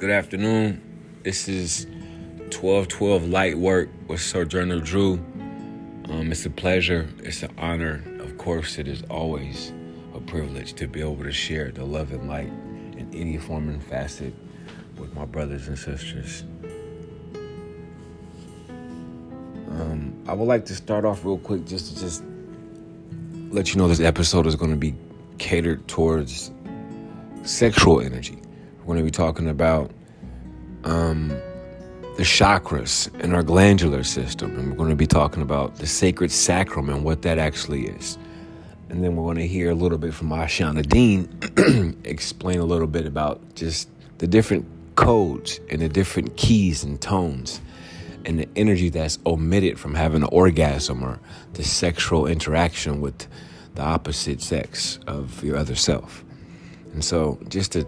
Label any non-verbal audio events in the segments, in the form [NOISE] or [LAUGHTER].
Good afternoon. This is 1212 Light Work with Sojourner Drew. Um, it's a pleasure, it's an honor. Of course, it is always a privilege to be able to share the love and light in any form and facet with my brothers and sisters. Um, I would like to start off real quick just to just let you know this episode is going to be catered towards sexual energy. We're going to be talking about um, the chakras in our glandular system, and we're going to be talking about the sacred sacrum and what that actually is. And then we're going to hear a little bit from Ashayana Deane [CLEARS THROAT] explain a little bit about just the different codes and the different keys and tones and the energy that's omitted from having an orgasm or the sexual interaction with the opposite sex of your other self. And so, just to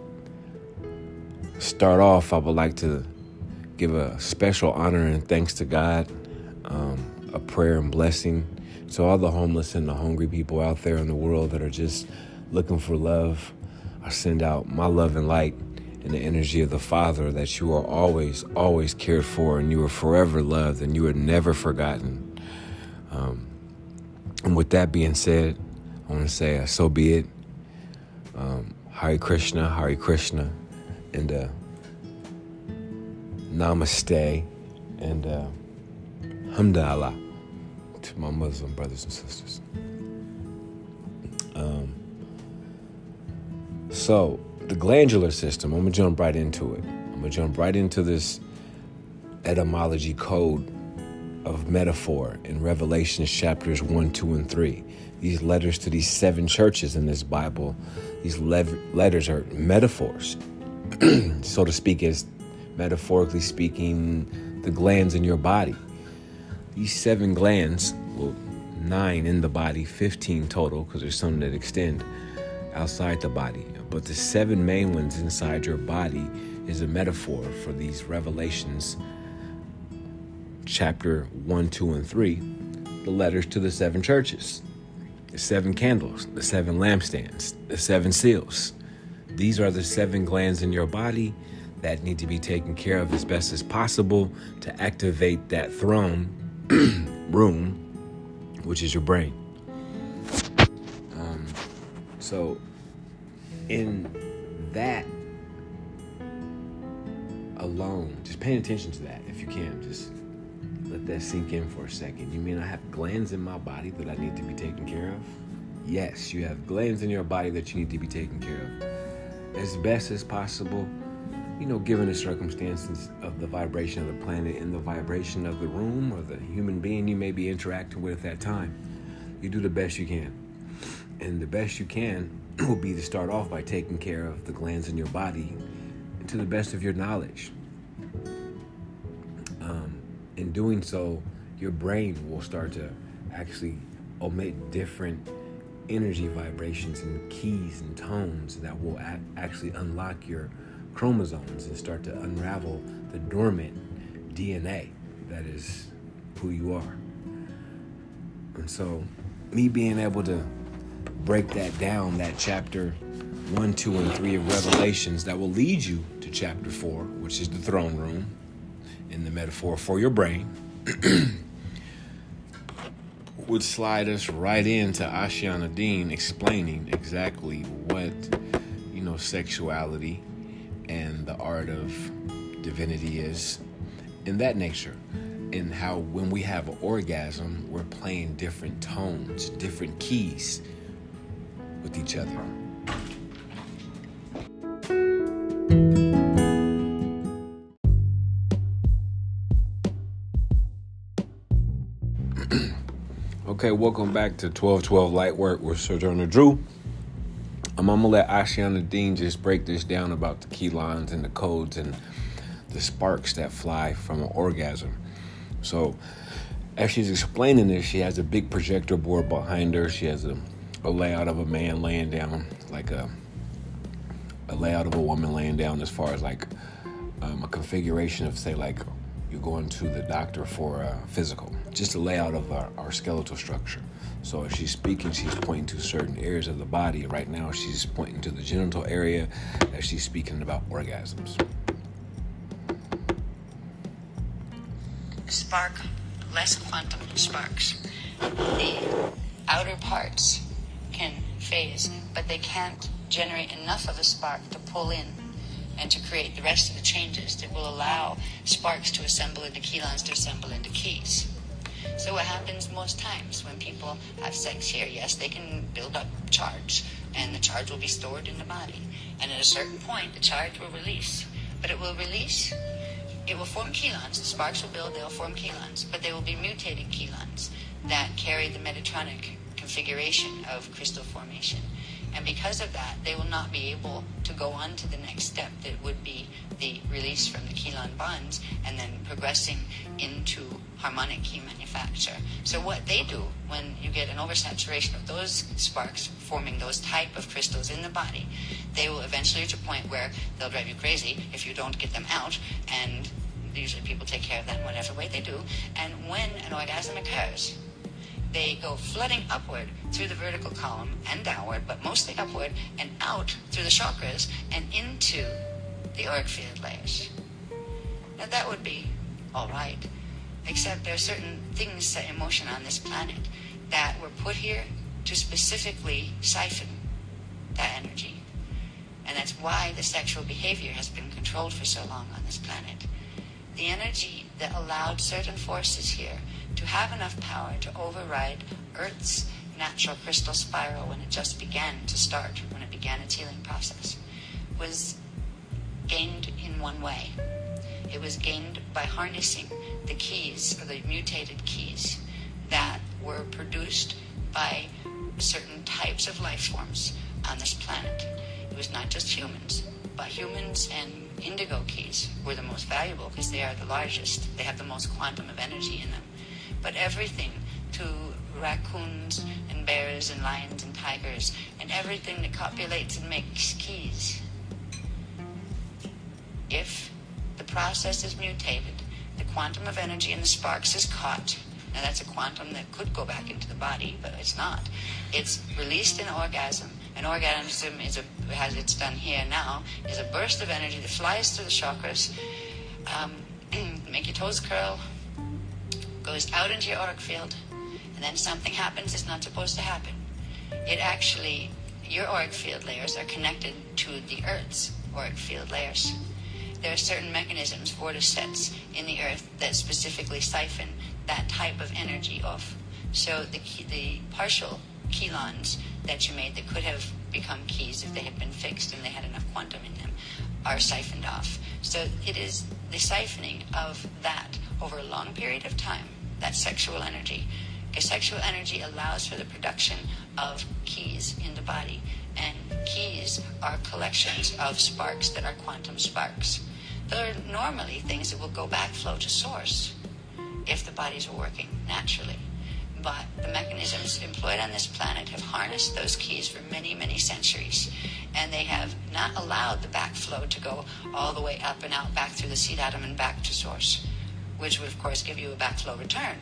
start off, I would like to give a special honor and thanks to God, um, a prayer and blessing to all the homeless and the hungry people out there in the world that are just looking for love. I send out my love and light and the energy of the Father that you are always, always cared for and you are forever loved and you are never forgotten. Um, and with that being said, I want to say, uh, so be it. Um, Hare Krishna, Hare Krishna, and uh, Namaste, and uh, Hamdallah to my Muslim brothers and sisters. Um, so, the glandular system, I'm gonna jump right into it. I'm gonna jump right into this etymology code of metaphor in Revelation chapters 1, 2, and 3. These letters to these seven churches in this Bible, these letters are metaphors, [CLEARS THROAT] so to speak, as metaphorically speaking, the glands in your body. These seven glands, well, nine in the body, 15 total, because there's some that extend outside the body. But the seven main ones inside your body is a metaphor for these revelations, chapter 1, 2, and 3, the letters to the seven churches, the seven candles, the seven lampstands, the seven seals. These are the seven glands in your body that need to be taken care of as best as possible to activate that throne [CLEARS THROAT] room, which is your brain. Um, so, in that alone, just paying attention to that if you can, just let that sink in for a second. You mean I have glands in my body that I need to be taken care of? Yes, you have glands in your body that you need to be taken care of. As best as possible, you know, given the circumstances of the vibration of the planet and the vibration of the room or the human being you may be interacting with at that time, you do the best you can. And the best you can [CLEARS THROAT] will be to start off by taking care of the glands in your body to the best of your knowledge. Um, in doing so, your brain will start to actually omit different energy vibrations and keys and tones that will a- actually unlock your chromosomes and start to unravel the dormant DNA that is who you are. And so, me being able to break that down, that chapter 1, 2, and 3 of Revelations, that will lead you to chapter 4, which is the throne room in the metaphor for your brain, [CLEARS THROAT] would slide us right into Ashayana Deane explaining exactly what, you know, sexuality and the art of divinity is in that nature. And how when we have an orgasm, we're playing different tones, different keys with each other. Okay, welcome back to 1212 Light Work with Sojourner Drew. I'm, I'm, gonna let Ashayana Deane just break this down about the key lines and the codes and the sparks that fly from an orgasm. So, as she's explaining this, she has a big projector board behind her. She has a, a layout of a man laying down, like a a layout of a woman laying down, as far as like um, a configuration of, say, like you're going to the doctor for a physical just the layout of our, our skeletal structure. So if she's speaking, she's pointing to certain areas of the body. Right now, she's pointing to the genital area as she's speaking about orgasms. Spark, less quantum sparks. The outer parts can phase, but they can't generate enough of a spark to pull in and to create the rest of the changes that will allow sparks to assemble into keylons to assemble into keys. So what happens most times when people have sex here, yes, they can build up charge and the charge will be stored in the body. And at a certain point, the charge will release. But it will release, it will form keylons. The sparks will build, they'll form keylons. But they will be mutated keylons that carry the Metatronic configuration of crystal formation. And because of that, they will not be able to go on to the next step that would be the release from the keylon bonds and then progressing into harmonic key manufacture. So what they do when you get an oversaturation of those sparks forming those type of crystals in the body, they will eventually reach a point where they'll drive you crazy if you don't get them out and usually people take care of that in whatever way they do. And when an orgasm occurs, they go flooding upward through the vertical column and downward, but mostly upward and out through the chakras and into the auric field layers. Now that would be all right, except there are certain things set in motion on this planet that were put here to specifically siphon that energy. And that's why the sexual behavior has been controlled for so long on this planet. The energy that allowed certain forces here to have enough power to override Earth's natural crystal spiral when it just began to start, when it began its healing process, was gained in one way. It was gained by harnessing the keys, or the mutated keys, that were produced by certain types of life forms on this planet. It was not just humans, but humans and indigo keys were the most valuable because they are the largest. They have the most quantum of energy in them. But everything to raccoons and bears and lions and tigers and everything that copulates and makes keys. If the process is mutated, quantum of energy in the sparks is caught. Now that's a quantum that could go back into the body, but it's not. It's released in orgasm. An orgasm is a, as it's done here now, is a burst of energy that flies through the chakras, um, [CLEARS THROAT] make your toes curl, goes out into your auric field, and then something happens that's not supposed to happen. It actually, your auric field layers are connected to the Earth's auric field layers. There are certain mechanisms, vorticets, in the Earth that specifically siphon that type of energy off. So the, the partial keylons that you made that could have become keys if they had been fixed and they had enough quantum in them are siphoned off. So it is the siphoning of that over a long period of time, that sexual energy. Because sexual energy allows for the production of keys in the body. And keys are collections of sparks that are quantum sparks. Normally things that will go backflow to source if the bodies are working naturally. But the mechanisms employed on this planet have harnessed those keys for many, many centuries. And they have not allowed the backflow to go all the way up and out back through the seed atom and back to source, which would, of course, give you a backflow return.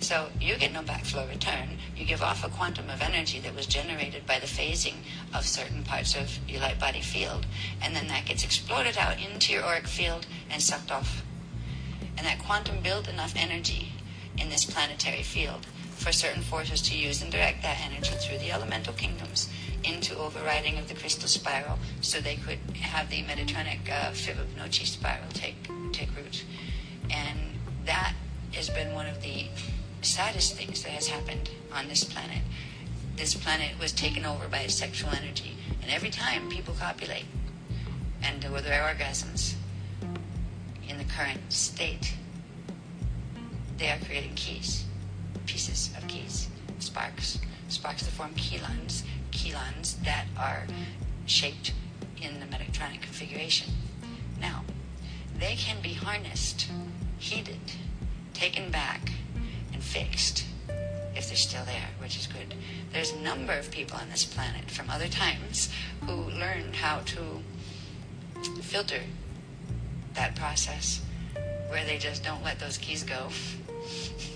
So you get no backflow return. You give off a quantum of energy that was generated by the phasing of certain parts of your light body field, and then that gets exploded out into your auric field and sucked off. And that quantum built enough energy in this planetary field for certain forces to use and direct that energy through the elemental kingdoms into overriding of the crystal spiral so they could have the Metatronic uh, Fibonacci spiral take, take root. And that has been one of the saddest things that has happened on this planet. This planet was taken over by sexual energy, and every time people copulate and with their orgasms in the current state, they are creating keys, pieces of keys, sparks, sparks that form keylons, keylons that are shaped in the Metatronic configuration. Now, they can be harnessed, heated, taken back, fixed if they're still there, which is good. There's a number of people on this planet from other times who learned how to filter that process where they just don't let those keys go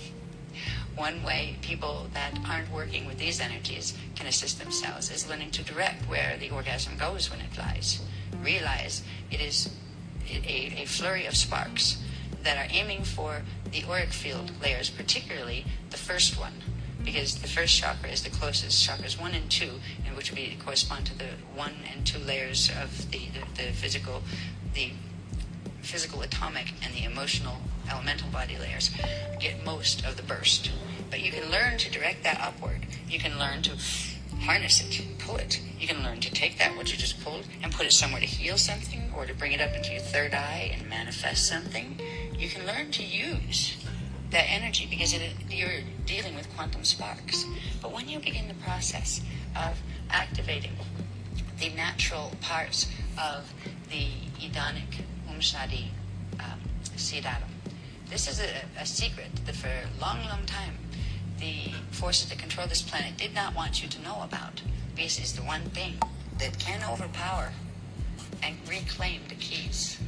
[LAUGHS] one way people that aren't working with these energies can assist themselves is learning to direct where the orgasm goes when it flies. Realize it is a, a flurry of sparks, that are aiming for the auric field layers, particularly the first one, because the first chakra is the closest. Chakras one and two, and which would be correspond to the one and two layers of the, the, the physical, the physical atomic and the emotional elemental body layers get most of the burst. But you can learn to direct that upward. You can learn to harness it, pull it. You can learn to take that, what you just pulled, and put it somewhere to heal something or to bring it up into your third eye and manifest something. You can learn to use that energy because it, you're dealing with quantum sparks. But when you begin the process of activating the natural parts of the Edonic Umshadi um, this is a, a secret that for a long, long time the forces that control this planet did not want you to know about. Because it's the one thing that can overpower and reclaim the keys.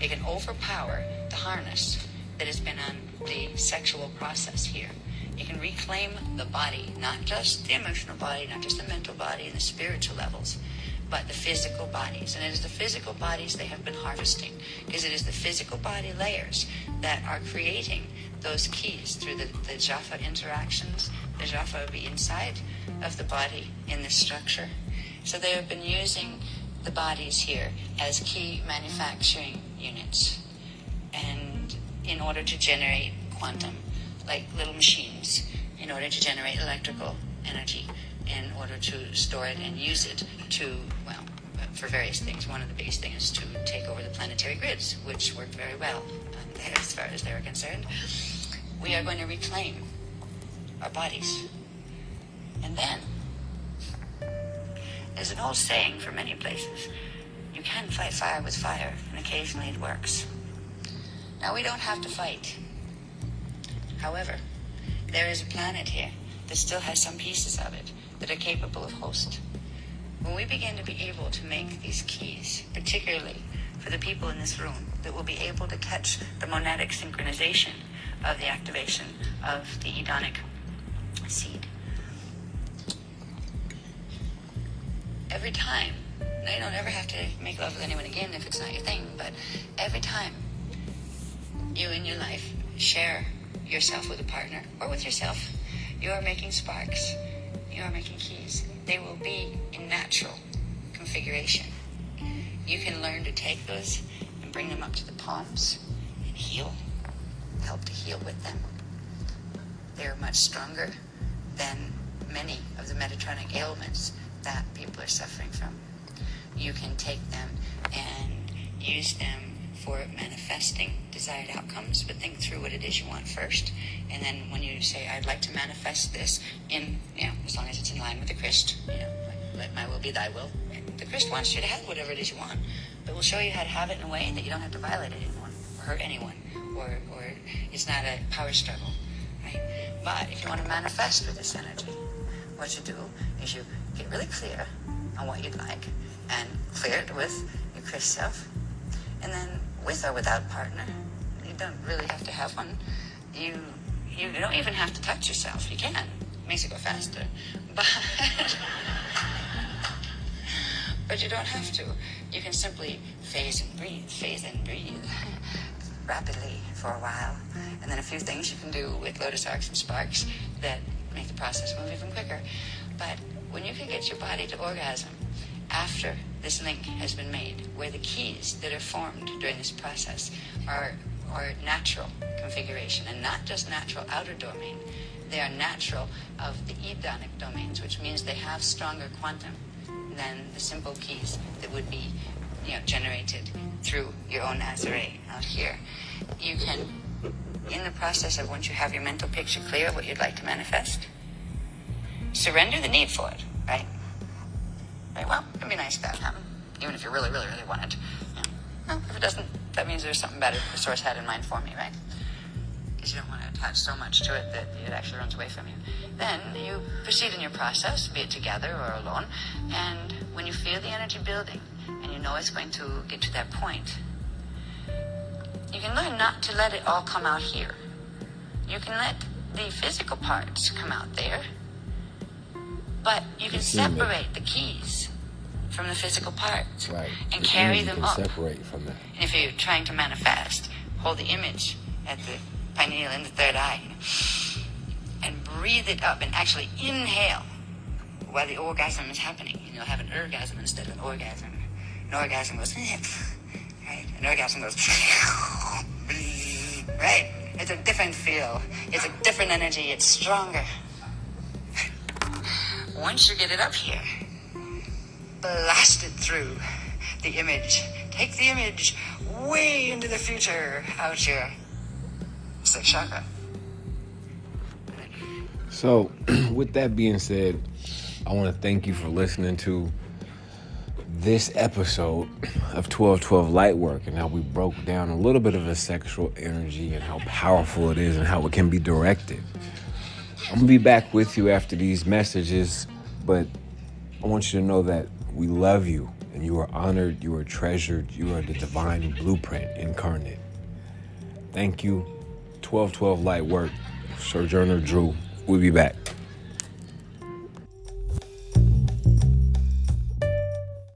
It can overpower the harness that has been on the sexual process here. You can reclaim the body, not just the emotional body, not just the mental body and the spiritual levels, but the physical bodies. And it is the physical bodies they have been harvesting, because it is the physical body layers that are creating those keys through the, the Jaffa interactions. The Jaffa will be inside of the body in this structure. So they have been using the bodies here as key manufacturing units. In order to generate quantum, like little machines, in order to generate electrical energy, in order to store it and use it to, well, for various things. One of the biggest things is to take over the planetary grids, which worked very well um, as far as they were concerned we are going to reclaim our bodies. And then, there's an old saying for many places you can fight fire with fire, and occasionally it works. Now, we don't have to fight. However, there is a planet here that still has some pieces of it that are capable of host. When we begin to be able to make these keys, particularly for the people in this room, that will be able to catch the monadic synchronization of the activation of the Edonic seed. Every time, now you don't ever have to make love with anyone again if it's not your thing, but every time you in your life share yourself with a partner or with yourself, you are making sparks, you are making keys. They will be in natural configuration. You can learn to take those and bring them up to the palms and heal help to heal with them. They're much stronger than many of the Metatronic ailments that people are suffering from. You can take them and use them for manifesting desired outcomes, but think through what it is you want first. And then when you say, I'd like to manifest this in, you know, as long as it's in line with the Christ, you know, let my will be thy will. The Christ wants you to have whatever it is you want, but we'll show you how to have it in a way that you don't have to violate it anymore or hurt anyone or, or it's not a power struggle, right? But if you want to manifest with this energy, what you do is you get really clear on what you'd like and clear it with your Christ self. And then with or without partner, don't really have to have one. You you don't even have to touch yourself. You can. It makes it go faster. [LAUGHS] But but you don't have to. You can simply phase and breathe, phase and breathe [LAUGHS] rapidly for a while. And then a few things you can do with Lotus Arcs and Sparks that make the process move even quicker. But when you can get your body to orgasm after this link has been made, where the keys that are formed during this process are, are natural configuration and not just natural outer domain, they are natural of the edonic domains, which means they have stronger quantum than the simple keys that would be you know, generated through your own Nazare out here. You can, in the process of once you have your mental picture clear of what you'd like to manifest, surrender the need for it, right? Right, well, it'd be nice if that happened, even if you really, really, really want it. Well, if it doesn't, that means there's something better the source had in mind for me, right? Because you don't want to attach so much to it that it actually runs away from you. Then you proceed in your process, be it together or alone, and when you feel the energy building, and you know it's going to get to that point. You can learn not to let it all come out here. You can let the physical parts come out there, but you can separate the keys from the physical parts right. and the carry them up. Separate from that. And if you're trying to manifest, hold the image at the pineal in the third eye, and breathe it up and actually inhale while the orgasm is happening. And you'll have an orgasm instead of an orgasm. An orgasm goes, [LAUGHS] right? An orgasm goes, [LAUGHS] right? It's a different feel. It's a different energy. It's stronger. [LAUGHS] Once you get it up here, blast it through the image. Take the image way into the future out your sixth chakra. So, [CLEARS THROAT] with that being said, I want to thank you for listening to this episode of 1212 Lightwork and how we broke down a little bit of a sexual energy and how powerful it is and how it can be directed. I'm going to be back with you after these messages, but I want you to know that we love you and you are honored, you are treasured, you are the divine blueprint incarnate. Thank you. 1212 Light Work, Sojourner Drew. We'll be back.